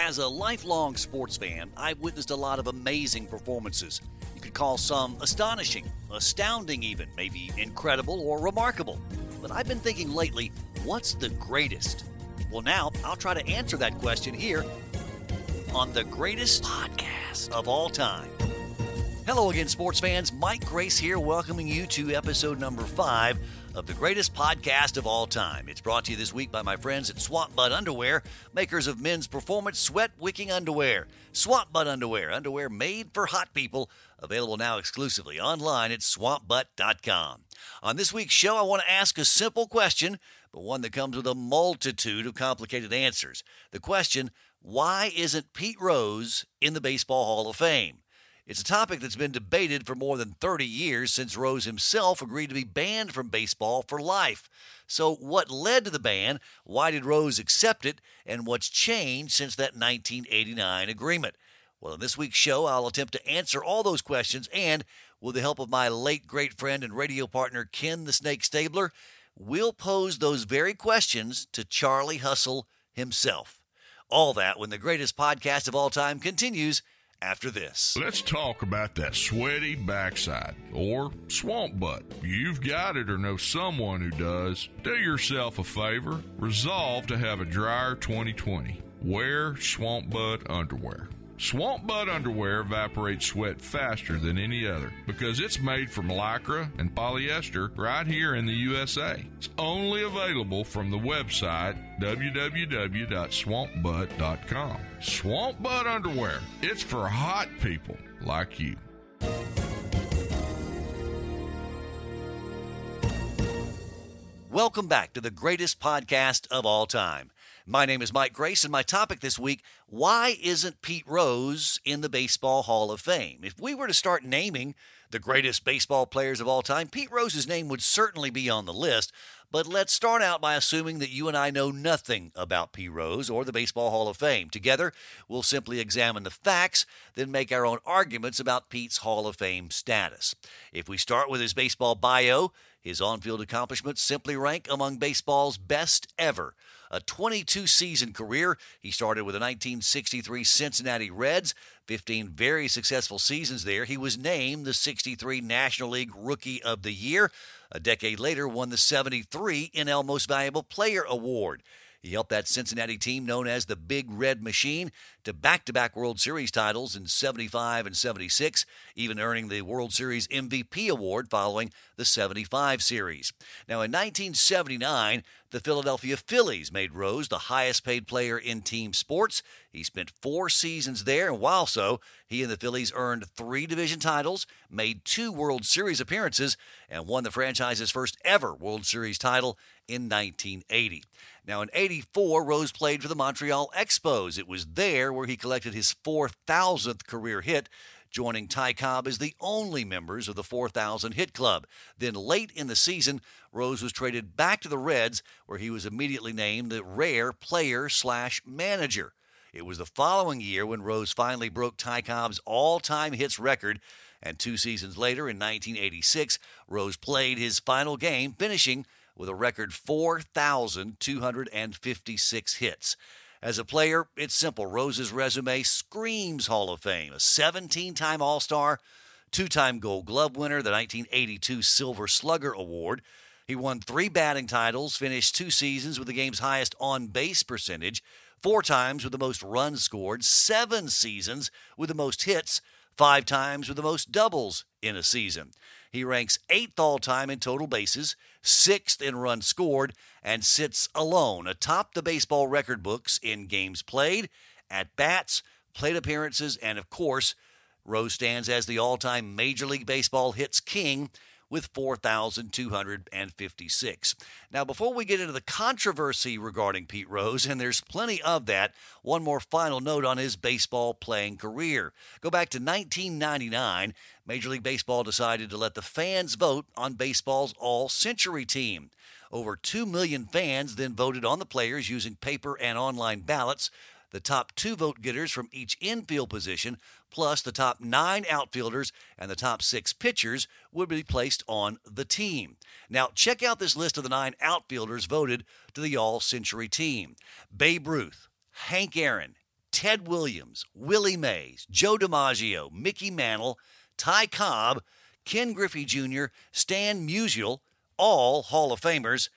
As a lifelong sports fan, I've witnessed a lot of amazing performances. You could call some astonishing, astounding, even, maybe incredible or remarkable. But I've been thinking lately, what's the greatest? Well, now I'll try to answer that question here on the greatest podcast of all time. Hello again, sports fans. Mike Grace here, welcoming you to episode number five of the greatest podcast of all time. It's brought to you this week by my friends at Swamp Butt Underwear, makers of men's performance sweat wicking underwear. Swamp Butt Underwear, underwear made for hot people, available now exclusively online at swampbutt.com. On this week's show, I want to ask a simple question, but one that comes with a multitude of complicated answers. The question why isn't Pete Rose in the Baseball Hall of Fame? It's a topic that's been debated for more than 30 years since Rose himself agreed to be banned from baseball for life. So, what led to the ban? Why did Rose accept it? And what's changed since that 1989 agreement? Well, in this week's show, I'll attempt to answer all those questions and, with the help of my late great friend and radio partner Ken the Snake Stabler, we'll pose those very questions to Charlie Hustle himself. All that when the greatest podcast of all time continues after this. Let's talk about that sweaty backside or swamp butt. You've got it or know someone who does. Do yourself a favor. Resolve to have a drier 2020. Wear swamp butt underwear. Swamp Butt underwear evaporates sweat faster than any other because it's made from lycra and polyester right here in the USA. It's only available from the website www.swampbutt.com. Swamp Butt underwear. It's for hot people like you. Welcome back to the greatest podcast of all time. My name is Mike Grace, and my topic this week why isn't Pete Rose in the Baseball Hall of Fame? If we were to start naming the greatest baseball players of all time, Pete Rose's name would certainly be on the list. But let's start out by assuming that you and I know nothing about Pete Rose or the Baseball Hall of Fame. Together, we'll simply examine the facts, then make our own arguments about Pete's Hall of Fame status. If we start with his baseball bio, his on field accomplishments simply rank among baseball's best ever a 22 season career. He started with the 1963 Cincinnati Reds, 15 very successful seasons there. He was named the 63 National League Rookie of the Year. A decade later, won the 73 NL Most Valuable Player Award. He helped that Cincinnati team known as the Big Red Machine to back to back World Series titles in 75 and 76, even earning the World Series MVP award following the 75 series. Now, in 1979, the Philadelphia Phillies made Rose the highest paid player in team sports. He spent four seasons there, and while so, he and the Phillies earned three division titles, made two World Series appearances, and won the franchise's first ever World Series title in 1980. Now, in 84, Rose played for the Montreal Expos. It was there where he collected his 4,000th career hit, joining Ty Cobb as the only members of the 4,000 hit club. Then, late in the season, Rose was traded back to the Reds, where he was immediately named the rare player slash manager. It was the following year when Rose finally broke Ty Cobb's all time hits record. And two seasons later, in 1986, Rose played his final game, finishing with a record 4,256 hits. As a player, it's simple. Rose's resume screams Hall of Fame. A 17 time All Star, two time Gold Glove winner, the 1982 Silver Slugger Award. He won three batting titles, finished two seasons with the game's highest on base percentage, four times with the most runs scored, seven seasons with the most hits, five times with the most doubles in a season. He ranks eighth all time in total bases, sixth in runs scored, and sits alone atop the baseball record books in games played, at bats, plate appearances, and of course, Rose stands as the all time Major League Baseball hits king with 4,256. Now, before we get into the controversy regarding Pete Rose, and there's plenty of that, one more final note on his baseball playing career. Go back to 1999. Major League Baseball decided to let the fans vote on baseball's all century team. Over 2 million fans then voted on the players using paper and online ballots. The top two vote getters from each infield position, plus the top nine outfielders and the top six pitchers, would be placed on the team. Now, check out this list of the nine outfielders voted to the All Century team Babe Ruth, Hank Aaron, Ted Williams, Willie Mays, Joe DiMaggio, Mickey Mantle, Ty Cobb, Ken Griffey Jr., Stan Musial, all Hall of Famers,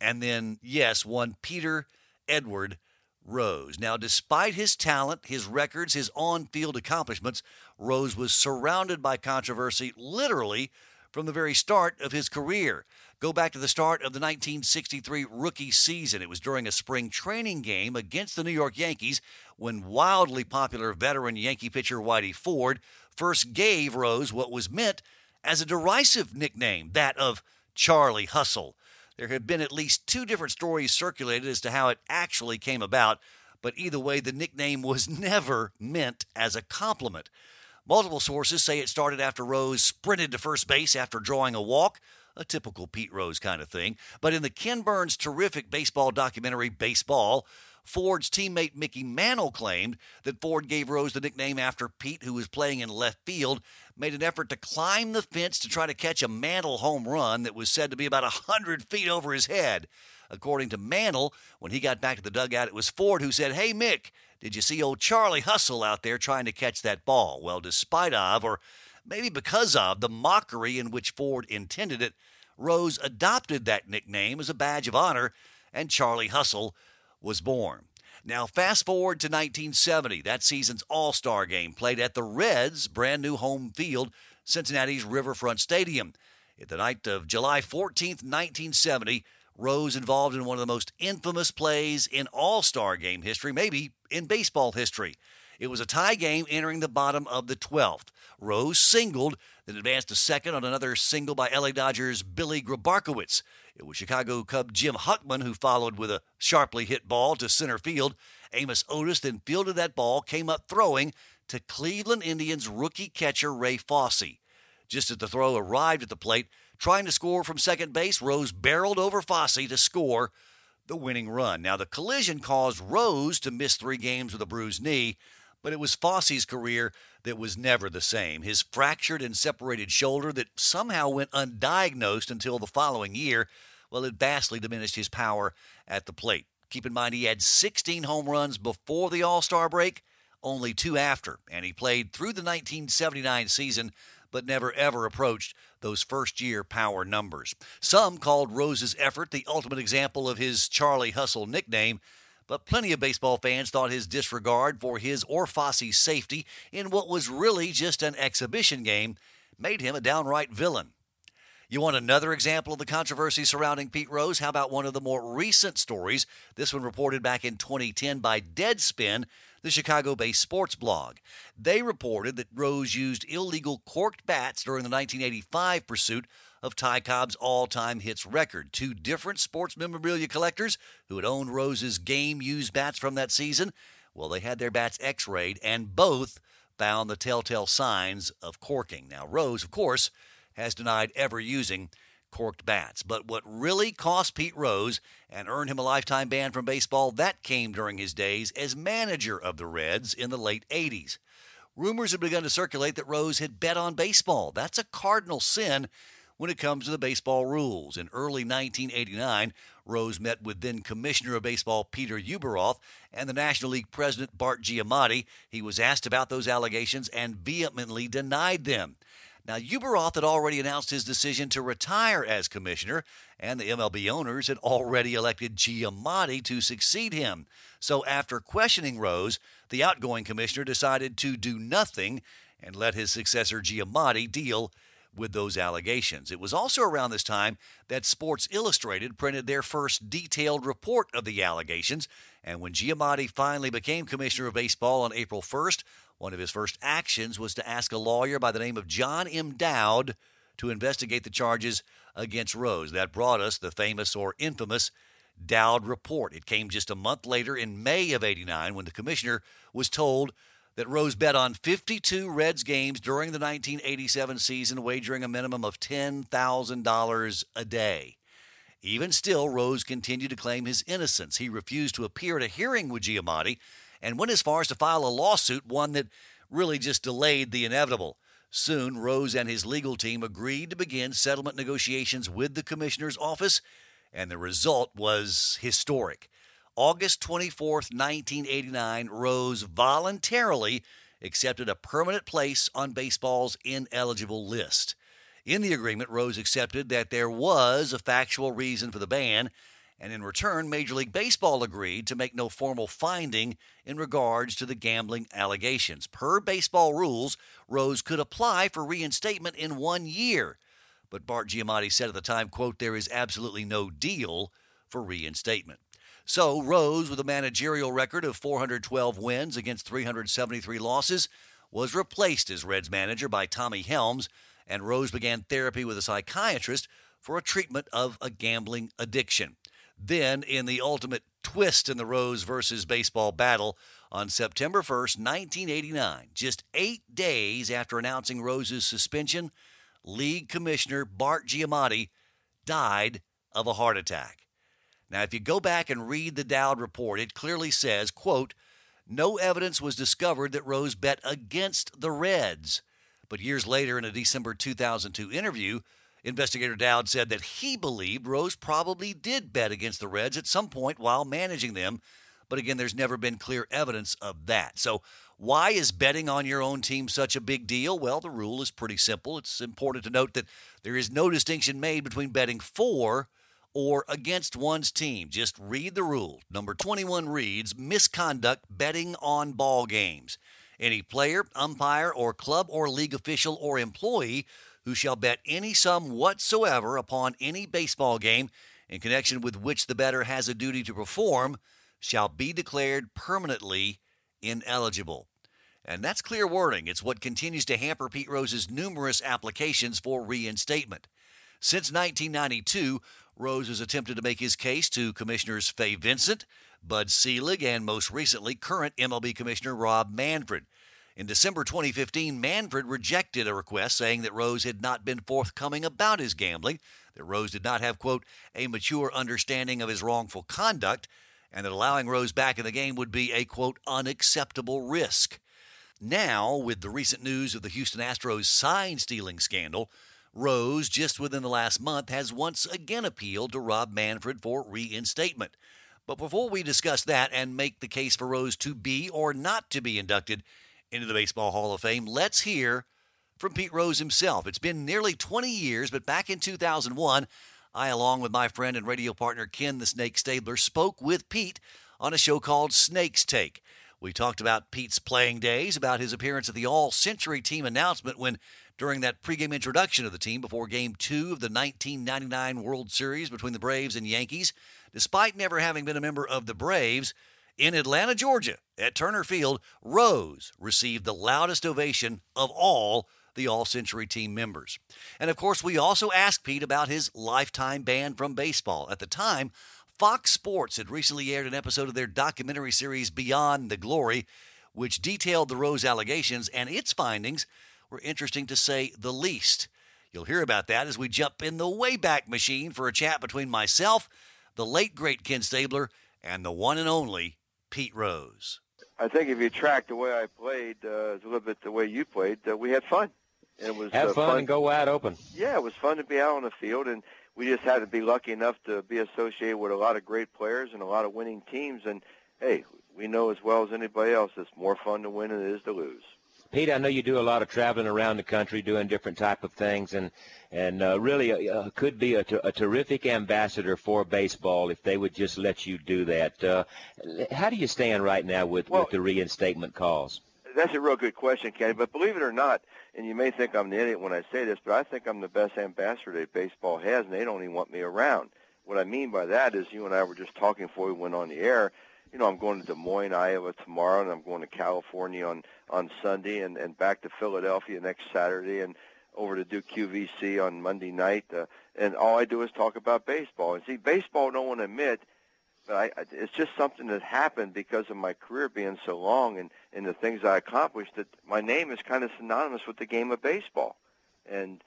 and then, yes, one Peter Edward Rose. Now, despite his talent, his records, his on field accomplishments, Rose was surrounded by controversy literally from the very start of his career. Go back to the start of the 1963 rookie season. It was during a spring training game against the New York Yankees when wildly popular veteran Yankee pitcher Whitey Ford first gave Rose what was meant as a derisive nickname, that of Charlie Hustle. There have been at least two different stories circulated as to how it actually came about, but either way, the nickname was never meant as a compliment. Multiple sources say it started after Rose sprinted to first base after drawing a walk, a typical Pete Rose kind of thing. But in the Ken Burns' terrific baseball documentary, Baseball, Ford's teammate Mickey Mantle claimed that Ford gave Rose the nickname after Pete, who was playing in left field, made an effort to climb the fence to try to catch a Mantle home run that was said to be about a 100 feet over his head. According to Mantle, when he got back to the dugout, it was Ford who said, Hey, Mick, did you see old Charlie Hustle out there trying to catch that ball? Well, despite of, or maybe because of, the mockery in which Ford intended it, Rose adopted that nickname as a badge of honor, and Charlie Hustle was born. Now, fast forward to 1970, that season's All Star game played at the Reds' brand new home field, Cincinnati's Riverfront Stadium. At the night of July 14th, 1970, Rose involved in one of the most infamous plays in All Star game history, maybe in baseball history. It was a tie game entering the bottom of the 12th. Rose singled, then advanced to second on another single by LA Dodgers' Billy Grabarkewitz. It was Chicago Cub Jim Hickman who followed with a sharply hit ball to center field. Amos Otis then fielded that ball, came up throwing to Cleveland Indians rookie catcher Ray Fosse. Just as the throw arrived at the plate, trying to score from second base, Rose barreled over Fosse to score the winning run. Now, the collision caused Rose to miss three games with a bruised knee, but it was Fosse's career that was never the same. His fractured and separated shoulder that somehow went undiagnosed until the following year, well, it vastly diminished his power at the plate. Keep in mind, he had 16 home runs before the All Star break, only two after, and he played through the 1979 season but never ever approached those first year power numbers. Some called Rose's effort the ultimate example of his Charlie Hustle nickname, but plenty of baseball fans thought his disregard for his or Fosse's safety in what was really just an exhibition game made him a downright villain. You want another example of the controversy surrounding Pete Rose? How about one of the more recent stories? This one reported back in 2010 by Deadspin, the Chicago based sports blog. They reported that Rose used illegal corked bats during the 1985 pursuit of Ty Cobb's all time hits record. Two different sports memorabilia collectors who had owned Rose's game used bats from that season, well, they had their bats x rayed and both found the telltale signs of corking. Now, Rose, of course, has denied ever using corked bats. But what really cost Pete Rose and earned him a lifetime ban from baseball, that came during his days as manager of the Reds in the late 80s. Rumors had begun to circulate that Rose had bet on baseball. That's a cardinal sin when it comes to the baseball rules. In early 1989, Rose met with then Commissioner of Baseball Peter Ueberroth and the National League President Bart Giamatti. He was asked about those allegations and vehemently denied them. Now, Ueberroth had already announced his decision to retire as commissioner, and the MLB owners had already elected Giamatti to succeed him. So, after questioning Rose, the outgoing commissioner decided to do nothing and let his successor Giamatti deal with those allegations. It was also around this time that Sports Illustrated printed their first detailed report of the allegations, and when Giamatti finally became commissioner of baseball on April 1st, one of his first actions was to ask a lawyer by the name of John M. Dowd to investigate the charges against Rose. That brought us the famous or infamous Dowd report. It came just a month later in May of 89 when the commissioner was told that Rose bet on 52 Reds games during the 1987 season, wagering a minimum of $10,000 a day. Even still, Rose continued to claim his innocence. He refused to appear at a hearing with Giamatti and went as far as to file a lawsuit, one that really just delayed the inevitable. Soon, Rose and his legal team agreed to begin settlement negotiations with the commissioner's office, and the result was historic. August 24, 1989, Rose voluntarily accepted a permanent place on baseball's ineligible list. In the agreement, Rose accepted that there was a factual reason for the ban, and in return, Major League Baseball agreed to make no formal finding in regards to the gambling allegations. Per baseball rules, Rose could apply for reinstatement in one year. But Bart Giamatti said at the time, quote, there is absolutely no deal for reinstatement. So, Rose, with a managerial record of 412 wins against 373 losses, was replaced as Reds manager by Tommy Helms, and Rose began therapy with a psychiatrist for a treatment of a gambling addiction. Then, in the ultimate twist in the Rose versus baseball battle on September 1st, 1989, just eight days after announcing Rose's suspension, league commissioner Bart Giamatti died of a heart attack. Now, if you go back and read the Dowd report, it clearly says, quote, no evidence was discovered that Rose bet against the Reds. But years later, in a December 2002 interview, investigator Dowd said that he believed Rose probably did bet against the Reds at some point while managing them. But again, there's never been clear evidence of that. So, why is betting on your own team such a big deal? Well, the rule is pretty simple. It's important to note that there is no distinction made between betting for or against one's team. Just read the rule. Number 21 reads misconduct betting on ball games. Any player, umpire, or club or league official or employee who shall bet any sum whatsoever upon any baseball game in connection with which the bettor has a duty to perform shall be declared permanently ineligible. And that's clear wording. It's what continues to hamper Pete Rose's numerous applications for reinstatement. Since 1992, Rose has attempted to make his case to Commissioners Fay Vincent, Bud Selig, and most recently, current MLB Commissioner Rob Manfred. In December 2015, Manfred rejected a request saying that Rose had not been forthcoming about his gambling, that Rose did not have, quote, a mature understanding of his wrongful conduct, and that allowing Rose back in the game would be a, quote, unacceptable risk. Now, with the recent news of the Houston Astros sign stealing scandal, Rose, just within the last month, has once again appealed to Rob Manfred for reinstatement. But before we discuss that and make the case for Rose to be or not to be inducted into the Baseball Hall of Fame, let's hear from Pete Rose himself. It's been nearly 20 years, but back in 2001, I, along with my friend and radio partner Ken the Snake Stabler, spoke with Pete on a show called Snake's Take. We talked about Pete's playing days, about his appearance at the All Century Team announcement when during that pregame introduction of the team before Game 2 of the 1999 World Series between the Braves and Yankees. Despite never having been a member of the Braves, in Atlanta, Georgia, at Turner Field, Rose received the loudest ovation of all the All Century team members. And of course, we also asked Pete about his lifetime ban from baseball. At the time, Fox Sports had recently aired an episode of their documentary series Beyond the Glory, which detailed the Rose allegations and its findings were interesting to say the least. You'll hear about that as we jump in the Wayback Machine for a chat between myself, the late great Ken Stabler, and the one and only Pete Rose. I think if you track the way I played, uh, a little bit the way you played, uh, we had fun. And it was have uh, fun, fun and go wide open. Yeah, it was fun to be out on the field, and we just had to be lucky enough to be associated with a lot of great players and a lot of winning teams. And hey, we know as well as anybody else, it's more fun to win than it is to lose. Pete, I know you do a lot of traveling around the country, doing different type of things, and and uh, really uh, could be a, t- a terrific ambassador for baseball if they would just let you do that. Uh, how do you stand right now with well, with the reinstatement calls? That's a real good question, Kenny. But believe it or not, and you may think I'm the idiot when I say this, but I think I'm the best ambassador that baseball has, and they don't even want me around. What I mean by that is, you and I were just talking before we went on the air you know, I'm going to Des Moines, Iowa tomorrow, and I'm going to California on on Sunday, and and back to Philadelphia next Saturday, and over to do QVC on Monday night. Uh, and all I do is talk about baseball. And see, baseball, no one admit, but I, it's just something that happened because of my career being so long and and the things I accomplished. That my name is kind of synonymous with the game of baseball, and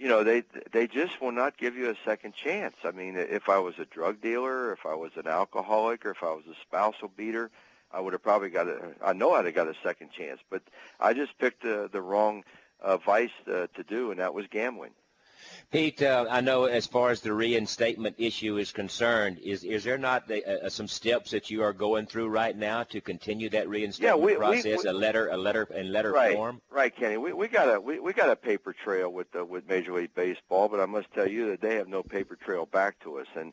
you know, they they just will not give you a second chance. I mean, if I was a drug dealer, if I was an alcoholic, or if I was a spousal beater, I would have probably got a. I know I'd have got a second chance, but I just picked the the wrong uh, vice uh, to do, and that was gambling. Pete, uh, I know as far as the reinstatement issue is concerned, is is there not uh, some steps that you are going through right now to continue that reinstatement yeah, we, process? We, we, a letter, a letter, in letter right, form. Right, Kenny. We, we got a we, we got a paper trail with uh, with Major League Baseball, but I must tell you that they have no paper trail back to us, and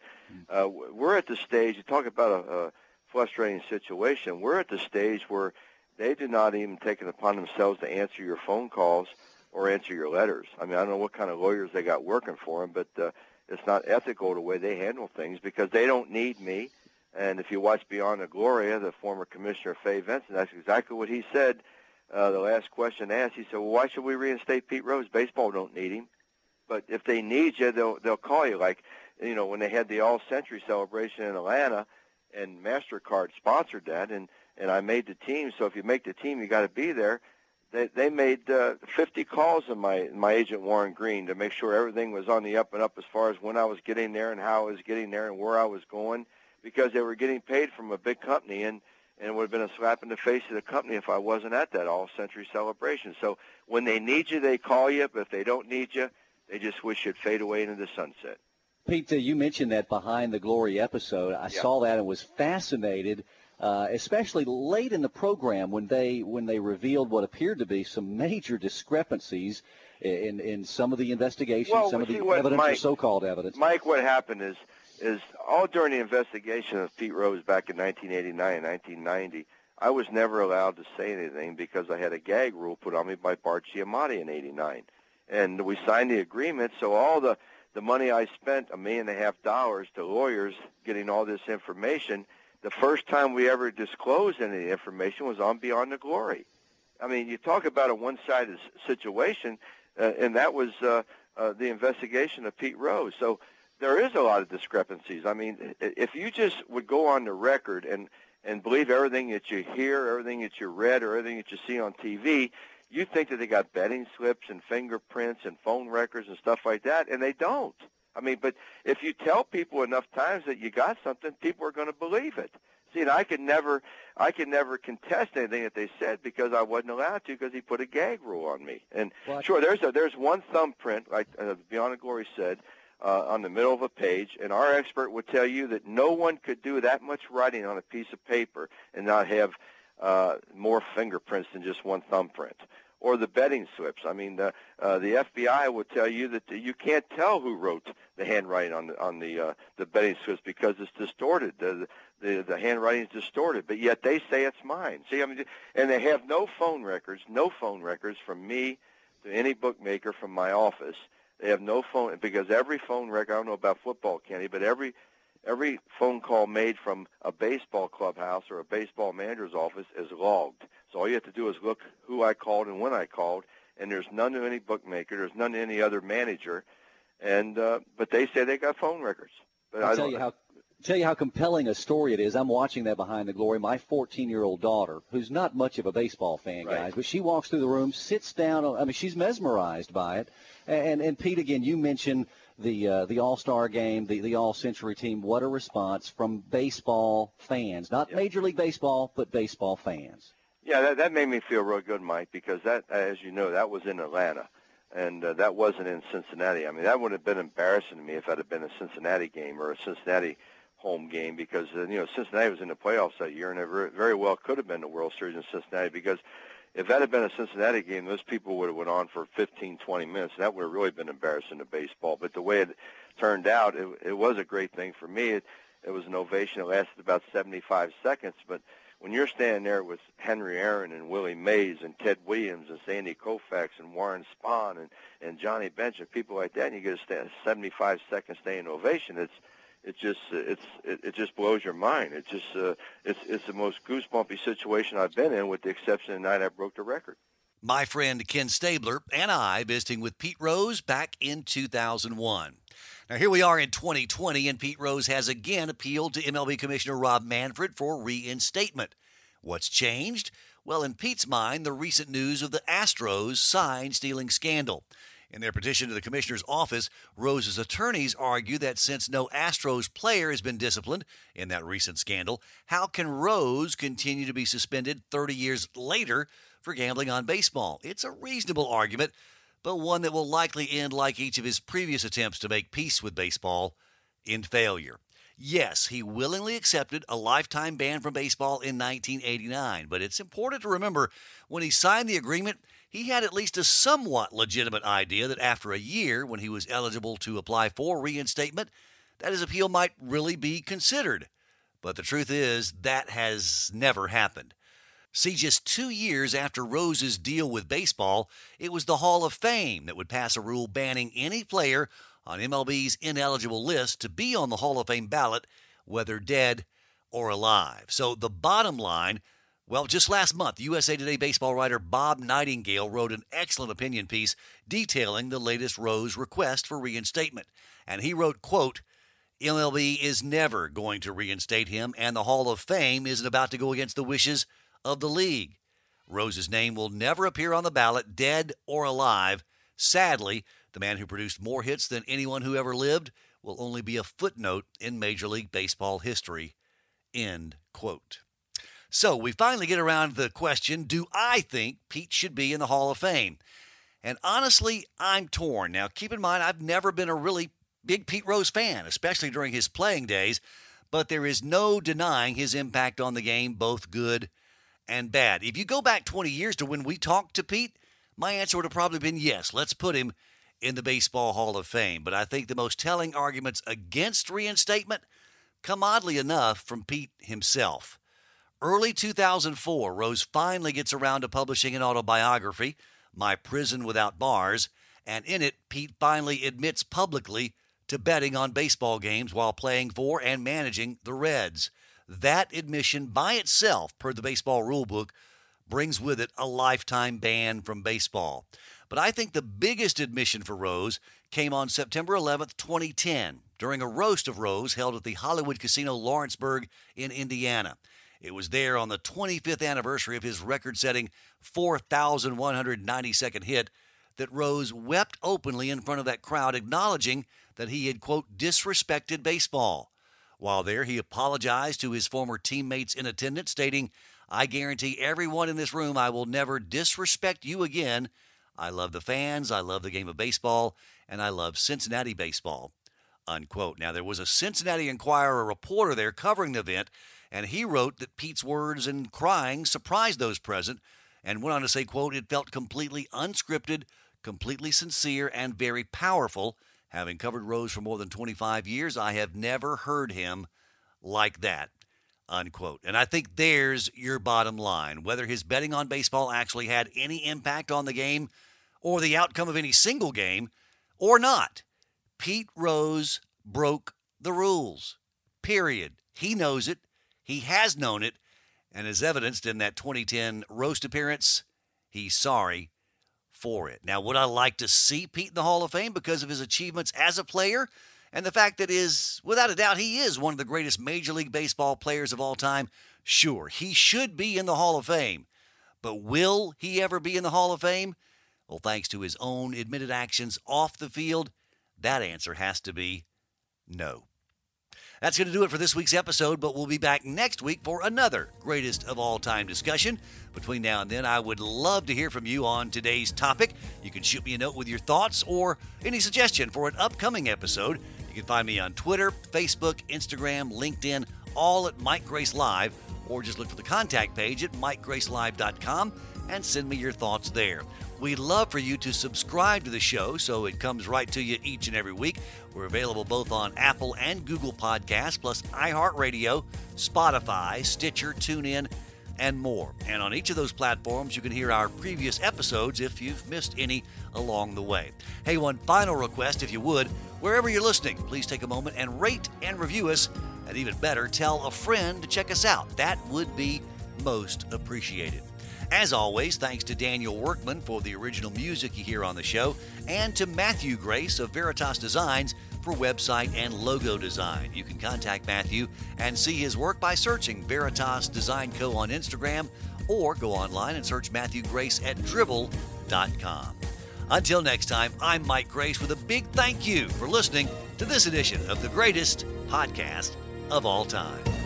uh, we're at the stage. You talk about a, a frustrating situation. We're at the stage where they do not even take it upon themselves to answer your phone calls or answer your letters. I mean, I don't know what kind of lawyers they got working for them, but uh, it's not ethical the way they handle things because they don't need me. And if you watch Beyond the Glory, the former commissioner Fay Vincent, that's exactly what he said. Uh, the last question asked, he said, "Well, why should we reinstate Pete Rose? Baseball don't need him, but if they need you, they'll they'll call you. Like, you know, when they had the All Century celebration in Atlanta, and Mastercard sponsored that, and and I made the team. So if you make the team, you got to be there they they made uh, 50 calls in my my agent Warren Green to make sure everything was on the up and up as far as when I was getting there and how I was getting there and where I was going because they were getting paid from a big company and and it would have been a slap in the face of the company if I wasn't at that all century celebration. So when they need you, they call you, but if they don't need you, they just wish you'd fade away into the sunset. Pete, you mentioned that behind the glory episode. I yeah. saw that and was fascinated uh, especially late in the program when they when they revealed what appeared to be some major discrepancies in in some of the investigations, well, some of the evidence Mike, or so-called evidence. Mike, what happened is is all during the investigation of Pete Rose back in 1989 and 1990. I was never allowed to say anything because I had a gag rule put on me by Bart Giamatti in '89, and we signed the agreement. So all the the money I spent, a million and a half dollars to lawyers getting all this information, the first time we ever disclosed any information was on Beyond the Glory. I mean, you talk about a one-sided situation, uh, and that was uh, uh, the investigation of Pete Rose. So there is a lot of discrepancies. I mean, if you just would go on the record and and believe everything that you hear, everything that you read, or everything that you see on TV, you think that they got betting slips and fingerprints and phone records and stuff like that, and they don't. I mean, but if you tell people enough times that you got something, people are going to believe it. See, and I could never, I could never contest anything that they said because I wasn't allowed to because he put a gag rule on me. And what? sure, there's a, there's one thumbprint, like uh, Beyond Glory said, uh, on the middle of a page, and our expert would tell you that no one could do that much writing on a piece of paper and not have uh, more fingerprints than just one thumbprint or the betting slips. I mean, the uh, the FBI will tell you that you can't tell who wrote the handwriting on the on the uh, the betting slips because it's distorted. The, the the handwriting is distorted, but yet they say it's mine. See, I mean, and they have no phone records, no phone records from me to any bookmaker from my office. They have no phone because every phone record. I don't know about football, Kenny, but every every phone call made from a baseball clubhouse or a baseball manager's office is logged. So all you have to do is look who I called and when I called, and there's none to any bookmaker, there's none to any other manager, and uh, but they say they got phone records. But I'll I tell you how tell you how compelling a story it is. I'm watching that behind the glory. My 14-year-old daughter, who's not much of a baseball fan, right. guys, but she walks through the room, sits down. I mean, she's mesmerized by it. And and Pete, again, you mentioned the uh, the All Star game, the the All Century team. What a response from baseball fans, not yep. Major League Baseball, but baseball fans. Yeah, that, that made me feel real good, Mike, because that, as you know, that was in Atlanta, and uh, that wasn't in Cincinnati. I mean, that would have been embarrassing to me if it had been a Cincinnati game or a Cincinnati home game, because uh, you know Cincinnati was in the playoffs that year, and it very well could have been the World Series in Cincinnati. Because if that had been a Cincinnati game, those people would have went on for 15, 20 minutes, that would have really been embarrassing to baseball. But the way it turned out, it, it was a great thing for me. It, it was an ovation. It lasted about 75 seconds, but when you're standing there with Henry Aaron and Willie Mays and Ted Williams and Sandy Koufax and Warren Spahn and, and Johnny Bench and people like that, and you get a stand, 75 second standing ovation, it's it just it's it, it just blows your mind. It just uh, it's it's the most goosebumpy situation I've been in, with the exception of the night I broke the record. My friend Ken Stabler and I visiting with Pete Rose back in 2001. Now, here we are in 2020, and Pete Rose has again appealed to MLB Commissioner Rob Manfred for reinstatement. What's changed? Well, in Pete's mind, the recent news of the Astros sign stealing scandal. In their petition to the commissioner's office, Rose's attorneys argue that since no Astros player has been disciplined in that recent scandal, how can Rose continue to be suspended 30 years later for gambling on baseball? It's a reasonable argument, but one that will likely end like each of his previous attempts to make peace with baseball in failure. Yes, he willingly accepted a lifetime ban from baseball in 1989, but it's important to remember when he signed the agreement, he had at least a somewhat legitimate idea that after a year, when he was eligible to apply for reinstatement, that his appeal might really be considered. But the truth is, that has never happened. See, just two years after Rose's deal with baseball, it was the Hall of Fame that would pass a rule banning any player on MLB's ineligible list to be on the Hall of Fame ballot, whether dead or alive. So the bottom line well, just last month, USA Today baseball writer Bob Nightingale wrote an excellent opinion piece detailing the latest Rose request for reinstatement. And he wrote, quote, MLB is never going to reinstate him, and the Hall of Fame isn't about to go against the wishes of the league. Rose's name will never appear on the ballot, dead or alive. Sadly, the man who produced more hits than anyone who ever lived will only be a footnote in Major League Baseball history. End quote. So we finally get around to the question do I think Pete should be in the Hall of Fame? And honestly, I'm torn. Now, keep in mind, I've never been a really big Pete Rose fan, especially during his playing days, but there is no denying his impact on the game, both good and bad. If you go back 20 years to when we talked to Pete, my answer would have probably been yes, let's put him in the Baseball Hall of Fame. But I think the most telling arguments against reinstatement come oddly enough from Pete himself. Early 2004, Rose finally gets around to publishing an autobiography, My Prison Without Bars, and in it, Pete finally admits publicly to betting on baseball games while playing for and managing the Reds. That admission by itself, per the baseball rulebook, brings with it a lifetime ban from baseball. But I think the biggest admission for Rose came on September 11th, 2010, during a roast of Rose held at the Hollywood Casino Lawrenceburg in Indiana. It was there on the 25th anniversary of his record setting 4,192nd hit that Rose wept openly in front of that crowd, acknowledging that he had, quote, disrespected baseball. While there, he apologized to his former teammates in attendance, stating, I guarantee everyone in this room I will never disrespect you again. I love the fans, I love the game of baseball, and I love Cincinnati baseball. Unquote. Now, there was a Cincinnati Enquirer reporter there covering the event and he wrote that Pete's words and crying surprised those present and went on to say, quote, it felt completely unscripted, completely sincere, and very powerful. Having covered Rose for more than 25 years, I have never heard him like that, unquote. And I think there's your bottom line. Whether his betting on baseball actually had any impact on the game or the outcome of any single game or not, Pete Rose broke the rules. Period. He knows it. He has known it, and as evidenced in that 2010 roast appearance, he's sorry for it. Now, would I like to see Pete in the Hall of Fame because of his achievements as a player? And the fact that is, without a doubt, he is one of the greatest Major League Baseball players of all time. Sure, he should be in the Hall of Fame. But will he ever be in the Hall of Fame? Well, thanks to his own admitted actions off the field, that answer has to be no. That's going to do it for this week's episode, but we'll be back next week for another greatest of all time discussion. Between now and then, I would love to hear from you on today's topic. You can shoot me a note with your thoughts or any suggestion for an upcoming episode. You can find me on Twitter, Facebook, Instagram, LinkedIn, all at Mike Grace Live, or just look for the contact page at MikeGraceLive.com and send me your thoughts there. We'd love for you to subscribe to the show so it comes right to you each and every week. We're available both on Apple and Google Podcasts, plus iHeartRadio, Spotify, Stitcher, TuneIn, and more. And on each of those platforms, you can hear our previous episodes if you've missed any along the way. Hey, one final request, if you would, wherever you're listening, please take a moment and rate and review us. And even better, tell a friend to check us out. That would be most appreciated. As always, thanks to Daniel Workman for the original music you hear on the show, and to Matthew Grace of Veritas Designs for website and logo design. You can contact Matthew and see his work by searching Veritas Design Co. on Instagram or go online and search Matthew Grace at dribbble.com. Until next time, I'm Mike Grace with a big thank you for listening to this edition of the greatest podcast of all time.